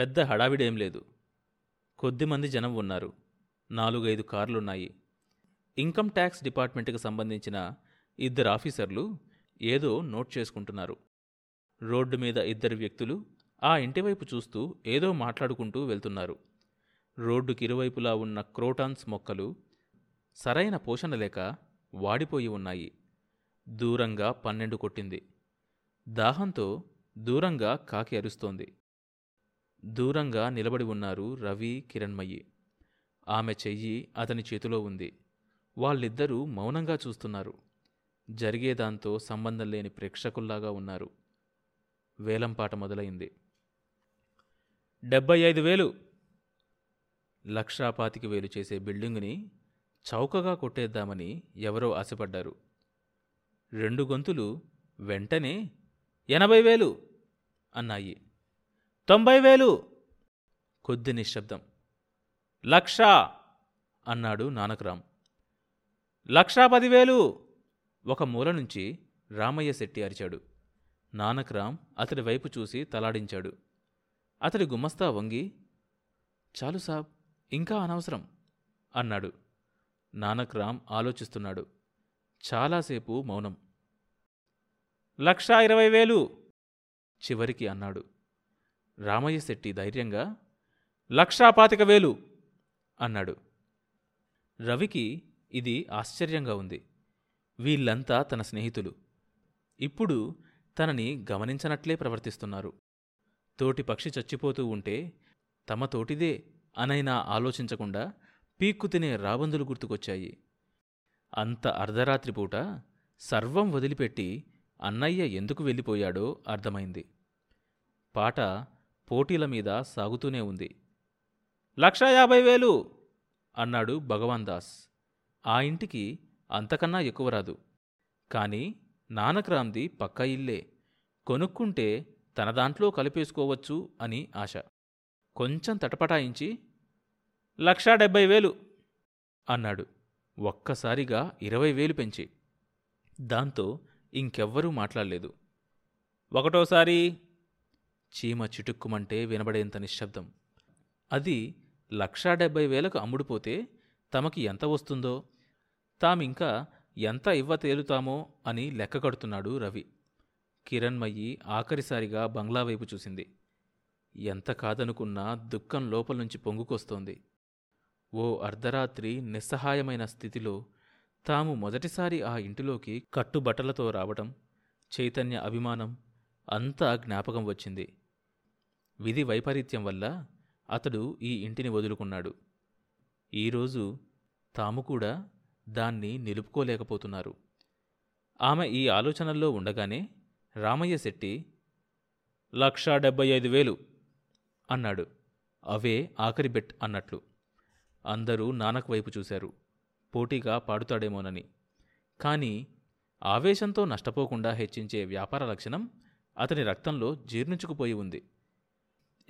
పెద్ద హడావిడేం లేదు. కొద్దిమంది జనం ఉన్నారు. నాలుగైదు కార్లున్నాయి. ఇన్కమ్ ట్యాక్స్ డిపార్ట్మెంట్కి సంబంధించిన ఇద్దరు ఆఫీసర్లు ఏదో నోట్ చేసుకుంటున్నారు. రోడ్డు మీద ఇద్దరు వ్యక్తులు ఆ ఇంటివైపు చూస్తూ ఏదో మాట్లాడుకుంటూ వెళ్తున్నారు. రోడ్డుకి ఇరువైపులా ఉన్న క్రోటాన్స్ మొక్కలు సరైన పోషణ లేక వాడిపోయి ఉన్నాయి. దూరంగా పన్నెండు కొట్టింది. దాహంతో దూరంగా కాకి అరుస్తోంది. దూరంగా నిలబడి ఉన్నారు రవి కిరణ్మయి. ఆమె చెయ్యి అతని చేతిలో ఉంది. వాళ్ళిద్దరూ మౌనంగా చూస్తున్నారు. జరిగేదాంతో సంబంధం లేని ప్రేక్షకుల్లాగా ఉన్నారు. వేలంపాట మొదలైంది. డెబ్బై ఐదు వేలు! లక్షాపాతికి వేలు చేసే బిల్డింగుని చౌకగా కొట్టేద్దామని ఎవరో ఆశపడ్డారు. రెండు గొంతులు వెంటనే ఎనభై వేలు! అన్నాయి. తొంభై వేలు కొద్ది నిశ్శబ్దం. లక్షా అన్నాడు నానకరాం. లక్షా పదివేలు. ఒక మూల నుంచి రామయ్య శెట్టి అరిచాడు. నానకరాం అతడి వైపు చూసి తలాడించాడు. అతడి గుమస్తా వంగి చాలు సాబ్ ఇంకా అనవసరం అన్నాడు. నానకరాం ఆలోచిస్తున్నాడు. చాలాసేపు మౌనం. లక్షా ఇరవై వేలు చివరికి అన్నాడు. రామయ్య శెట్టి ధైర్యంగా లక్షాపాతిక వేలు అన్నాడు. రవికి ఇది ఆశ్చర్యంగా ఉంది. వీళ్ళంతా తన స్నేహితులు. ఇప్పుడు తనని గమనించనట్లే ప్రవర్తిస్తున్నారు. తోటి పక్షి చచ్చిపోతూ ఉంటే తమ తోటిదే అనైనా ఆలోచించకుండా పీక్కు తినే రాబందులు గుర్తుకొచ్చాయి. అంత అర్ధరాత్రి పూట సర్వం వదిలిపెట్టి అన్నయ్య ఎందుకు వెళ్ళిపోయాడో అర్థమైంది. పాట పోటీల మీద సాగుతూనే ఉంది. లక్షా యాభై వేలు! అన్నాడు భగవాన్ దాస్ ఆ ఇంటికి అంతకన్నా ఎక్కువ రాదు. కానీ నానక్రామ్ది పక్క ఇల్లే. కొనుక్కుంటే తన దాంట్లో కలిపేసుకోవచ్చు అని ఆశ. కొంచెం తటపటాయించి లక్షా డెబ్బై వేలు! అన్నాడు. ఒక్కసారిగా ఇరవై వేలు పెంచి. దాంతో ఇంకెవ్వరూ మాట్లాడలేదు. ఒకటోసారి చీమ చిటుక్కుమంటే వినబడేంత నిశ్శబ్దం. అది లక్షా డెబ్బై వేలకు అమ్ముడుపోతే తమకి ఎంత వస్తుందో? తామింకా ఎంత ఇవ్వ తేలుతామో అని లెక్క కడుతున్నాడు రవి. కిరణ్మయి ఆఖరిసారిగా బంగ్లా వైపు చూసింది. ఎంత కాదనుకున్నా దుఃఖం లోపల నుంచి పొంగుకొస్తోంది. ఓ అర్ధరాత్రి నిస్సహాయమైన స్థితిలో తాము మొదటిసారి ఆ ఇంటిలోకి కట్టుబట్టలతో రావటం చైతన్య అభిమానం అంతా జ్ఞాపకం వచ్చింది. విధి వైపరీత్యం వల్ల అతడు ఈ ఇంటిని వదులుకున్నాడు. ఈరోజు తాము కూడా దాన్ని నిలుపుకోలేకపోతున్నారు. ఆమె ఈ ఆలోచనల్లో ఉండగానే రామయ్య శెట్టి లక్షా డెబ్బై ఐదు వేలు అన్నాడు. అవే ఆఖరి బెట్ అన్నట్లు. అందరూ నానక్ వైపు చూశారు. పోటీగా పాడుతాడేమోనని. కానీ ఆవేశంతో నష్టపోకుండా హెచ్చించే వ్యాపార లక్షణం అతని రక్తంలో జీర్ణించుకుపోయి ఉంది.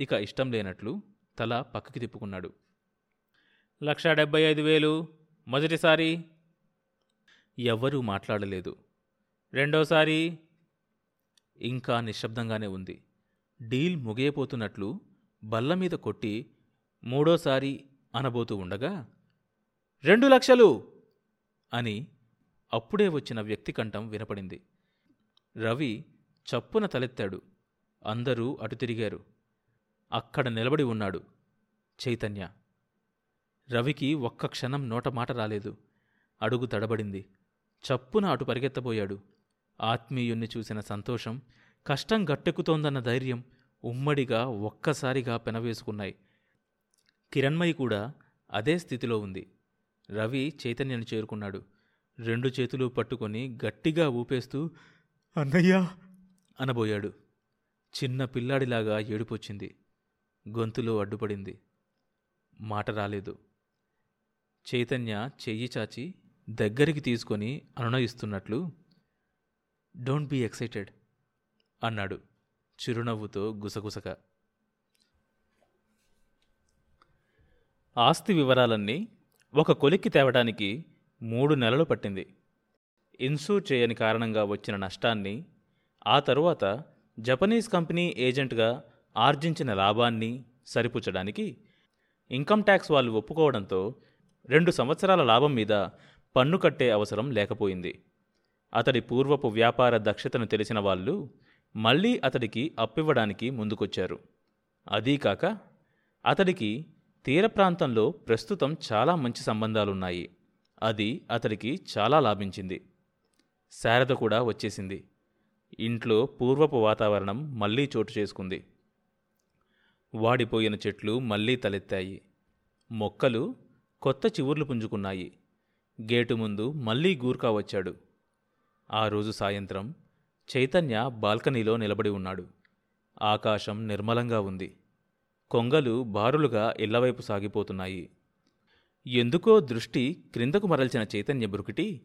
ఇక ఇష్టం లేనట్లు తల పక్కకి తిప్పుకున్నాడు. లక్షా డెబ్బై ఐదు వేలు మొదటిసారి ఎవ్వరూ మాట్లాడలేదు. రెండోసారి ఇంకా నిశ్శబ్దంగానే ఉంది. డీల్ ముగియపోతున్నట్లు బల్ల మీద కొట్టి మూడోసారి అనబోతూ ఉండగా రెండు లక్షలు! అని అప్పుడే వచ్చిన వ్యక్తి కంఠం వినపడింది. రవి చప్పున తలెత్తాడు. అందరూ అటు తిరిగారు. అక్కడ నిలబడి ఉన్నాడు చైతన్య. రవికి ఒక్క క్షణం నోట మాట రాలేదు. అడుగు తడబడింది. చప్పున అటు పరిగెత్తబోయాడు. ఆత్మీయుణ్ణి చూసిన సంతోషం కష్టం గట్టెక్కుతోందన్న ధైర్యం ఉమ్మడిగా ఒక్కసారిగా పెనవేసుకున్నాయి. కిరణ్మయి కూడా అదే స్థితిలో ఉంది. రవి చైతన్యను చేరుకున్నాడు. రెండు చేతులు పట్టుకొని గట్టిగా ఊపేస్తూ అన్నయ్యా! అనబోయాడు. చిన్న పిల్లాడిలాగా ఏడుపొచ్చింది. గొంతులో అడ్డుపడింది. మాట రాలేదు. చైతన్య చెయ్యి చాచి దగ్గరికి తీసుకొని అనునయిస్తున్నట్లు డోంట్ బీ ఎక్సైటెడ్ అన్నాడు చిరునవ్వుతో గుసగుసగా ఆస్తి వివరాలన్నీ ఒక కొలిక్కి తేవడానికి మూడు నెలలు పట్టింది. ఇన్సూర్ చేయని కారణంగా వచ్చిన నష్టాన్ని ఆ తరువాత జపనీస్ కంపెనీ ఏజెంట్గా ఆర్జించిన లాభాన్ని సరిపుచ్చడానికి ఇన్కమ్ ట్యాక్స్ వాళ్ళు ఒప్పుకోవడంతో రెండు సంవత్సరాల లాభం మీద పన్ను కట్టే అవసరం లేకపోయింది. అతడి పూర్వపు వ్యాపార దక్షతను తెలిసిన వాళ్ళు మళ్ళీ అతడికి అప్పివ్వడానికి ముందుకొచ్చారు. అదీ కాక అతడికి తీర ప్రాంతంలో ప్రస్తుతం చాలా మంచి సంబంధాలున్నాయి. అది అతడికి చాలా లాభించింది. శారద కూడా వచ్చేసింది. ఇంట్లో పూర్వపు వాతావరణం మళ్ళీ చోటు చేసుకుంది. వాడిపోయిన చెట్లు మళ్ళీ తలెత్తాయి. మొక్కలు కొత్త చివుర్లు పుంజుకున్నాయి. గేటు ముందు మళ్ళీ గూర్ఖా వచ్చాడు. ఆ రోజు సాయంత్రం చైతన్య బాల్కనీలో నిలబడి ఉన్నాడు. ఆకాశం నిర్మలంగా ఉంది. కొంగలు బారులుగా ఇళ్ళవైపు సాగిపోతున్నాయి. ఎందుకో దృష్టి క్రిందకు మరల్చిన చైతన్య బురుకిటి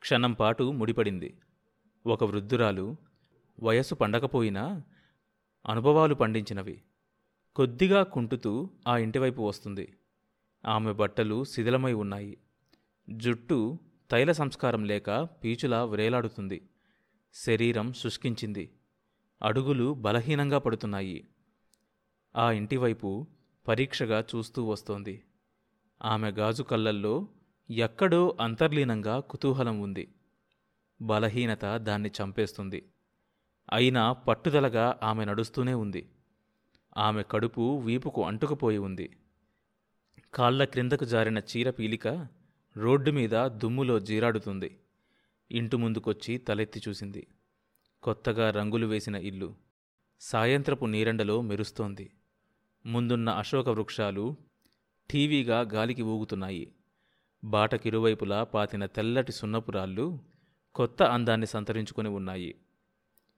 క్షణంపాటు ముడిపడింది. ఒక వృద్ధురాలు వయస్సు పండకపోయినా అనుభవాలు పండించినవి. కొద్దిగా కుంటుతూ ఆ ఇంటివైపు వస్తుంది. ఆమె బట్టలు శిథిలమై ఉన్నాయి. జుట్టు తైల సంస్కారం లేక పీచులా వ్రేలాడుతుంది. శరీరం శుష్కించింది. అడుగులు బలహీనంగా పడుతున్నాయి. ఆ ఇంటివైపు పరీక్షగా చూస్తూ వస్తోంది. ఆమె గాజు కళ్ళల్లో ఎక్కడో అంతర్లీనంగా కుతూహలం ఉంది. బలహీనత దాన్ని చంపేస్తుంది. అయినా పట్టుదలగా ఆమె నడుస్తూనే ఉంది. ఆమె కడుపు వీపుకు అంటుకుపోయి ఉంది. కాళ్ళ క్రిందకు జారిన చీర పీలిక రోడ్డు మీద దుమ్ములో జీరాడుతుంది. ఇంటి ముందుకొచ్చి తలెత్తి చూసింది. కొత్తగా రంగులు వేసిన ఇల్లు. సాయంత్రపు నీరెండలో మెరుస్తోంది. ముందున్న అశోక వృక్షాలు టీవీగా గాలికి ఊగుతున్నాయి. బాటకిరువైపులా పాతిన తెల్లటి సున్నపురాళ్ళు కొత్త అందాన్ని సంతరించుకొని ఉన్నాయి.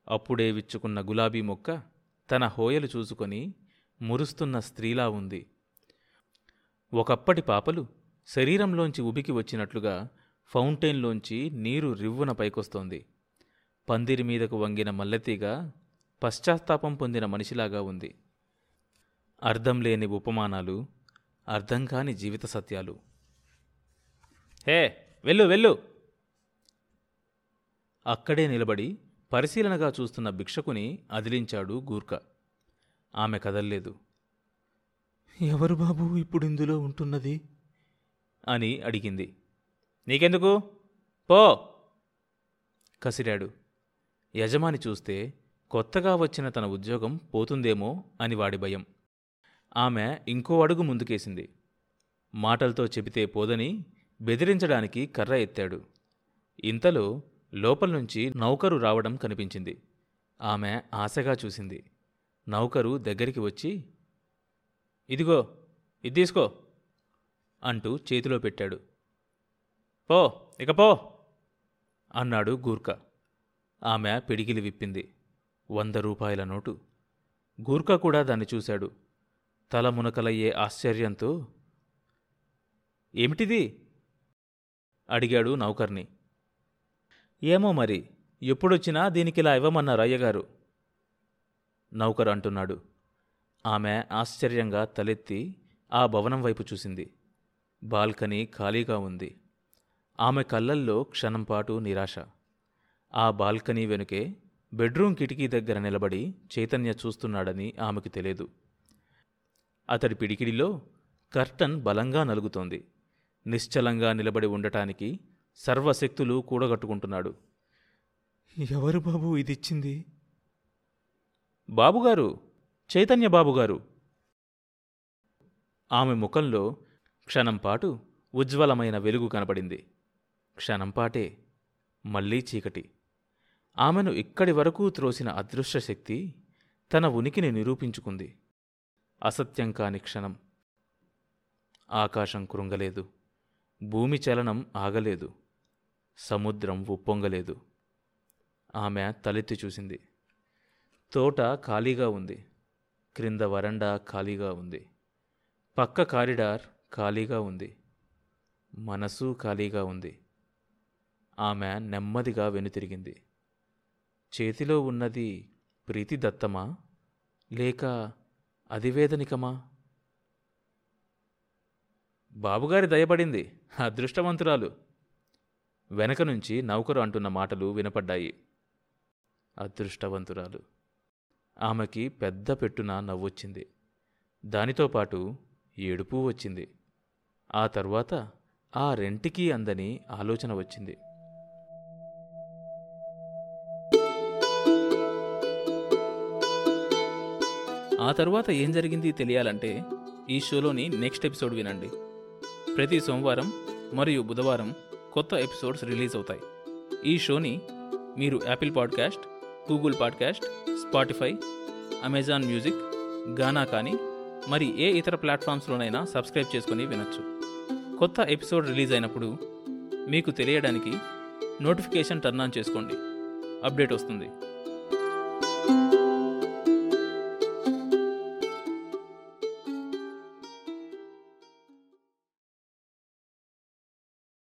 అప్పుడే విచ్చుకున్న గులాబీ మొక్క తన హోయలు చూసుకొని మురుస్తున్న స్త్రీలా ఉంది. ఒకప్పటి పాపలు శరీరంలోంచి ఉబికి వచ్చినట్లుగా ఫౌంటైన్లోంచి నీరు రివ్వున పైకొస్తోంది. పందిరి మీదకు వంగిన మల్లెతీగ పశ్చాత్తాపం పొందిన మనిషిలాగా ఉంది. అర్థం లేని ఉపమానాలు అర్థం కాని జీవిత సత్యాలు. హే వెళ్ళు వెళ్ళు! అక్కడే నిలబడి పరిశీలనగా చూస్తున్న భిక్షకుని అదిలించాడు గూర్ఖ. ఆమె కదల్లేదు. ఎవరు బాబు ఇప్పుడు ఇందులో ఉంటున్నది? అని అడిగింది. నీకెందుకు? పో! కసిరాడు. యజమాని చూస్తే కొత్తగా వచ్చిన తన ఉద్యోగం పోతుందేమో అని వాడి భయం. ఆమె ఇంకో అడుగు ముందుకేసింది. మాటలతో చెబితే పోదని బెదిరించడానికి కర్ర ఎత్తాడు. ఇంతలో లోపల నుంచి నౌకరు రావడం కనిపించింది. ఆమె ఆశగా చూసింది. నౌకరు దగ్గరికి వచ్చి ఇదిగో ఇది తీసుకో అంటూ చేతిలో పెట్టాడు. పో ఇక పో అన్నాడు గూర్ఖా. ఆమె పిడికిలి విప్పింది. వంద రూపాయల నోటు. గూర్ఖా కూడా దాన్ని చూశాడు. తల మునకలయ్యే ఆశ్చర్యంతో ఏమిటిది? అడిగాడు నౌకర్ని. ఏమో మరి ఎప్పుడొచ్చినా దీనికిలా ఇవ్వమన్నారు అయ్యగారు. నౌకరు అంటున్నాడు. ఆమె ఆశ్చర్యంగా తలెత్తి ఆ భవనం వైపు చూసింది. బాల్కనీ ఖాళీగా ఉంది. ఆమె కళ్ళల్లో క్షణంపాటు నిరాశ. ఆ బాల్కనీ వెనుకే బెడ్రూమ్ కిటికీ దగ్గర నిలబడి చైతన్య చూస్తున్నాడని ఆమెకు తెలియదు. అతడి పిడికిడిలో కర్టన్ బలంగా నలుగుతోంది. నిశ్చలంగా నిలబడి ఉండటానికి సర్వశక్తులు కూడగట్టుకుంటున్నాడు. ఎవరు బాబు ఇదిచ్చింది? బాబుగారు చైతన్య బాబుగారు. ఆమె ముఖంలో క్షణంపాటు ఉజ్వలమైన వెలుగు కనపడింది. క్షణంపాటే మళ్ళీ చీకటి. ఆమెను ఇక్కడి వరకు త్రోసిన అదృశ్య శక్తి తన ఉనికిని నిరూపించుకుంది. అసత్యం కాని క్షణం. ఆకాశం కృంగలేదు. భూమి చలనం ఆగలేదు. సముద్రం ఉప్పొంగలేదు. ఆమె తలెత్తి చూసింది. తోట ఖాళీగా ఉంది. క్రింద వరండా ఖాళీగా ఉంది. పక్క కారిడార్ ఖాళీగా ఉంది. మనసు ఖాళీగా ఉంది. ఆమె నెమ్మదిగా వెనుతిరిగింది. చేతిలో ఉన్నది ప్రీతి దత్తమా లేక అధివేదనికమా బాబుగారి దయపడింది. అదృష్టవంతురాలు. వెనక నుంచి నౌకరు అంటున్న మాటలు వినపడ్డాయి. అదృష్టవంతురాలు. ఆమెకి పెద్ద పెట్టున నవ్వొచ్చింది. దానితో పాటు ఏడుపు వచ్చింది. ఆ తర్వాత ఆ రెంటికి అందని ఆలోచన వచ్చింది. ఆ తర్వాత ఏం జరిగింది తెలియాలంటే ఈ షోలోని నెక్స్ట్ ఎపిసోడ్ వినండి. ప్రతి సోమవారం మరియు బుధవారం కొత్త ఎపిసోడ్స్ రిలీజ్ అవుతాయి. ఈ షోని మీరు Apple podcast Google podcast Spotify Amazon music Gaana కానీ మరి ఏ ఇతర ప్లాట్ఫామ్స్లోనైనా సబ్స్క్రైబ్ చేసుకుని వినొచ్చు. కొత్త ఎపిసోడ్ రిలీజ్ అయినప్పుడు మీకు తెలియడానికి నోటిఫికేషన్ టర్న్ ఆన్ చేసుకోండి. అప్డేట్ వస్తుంది.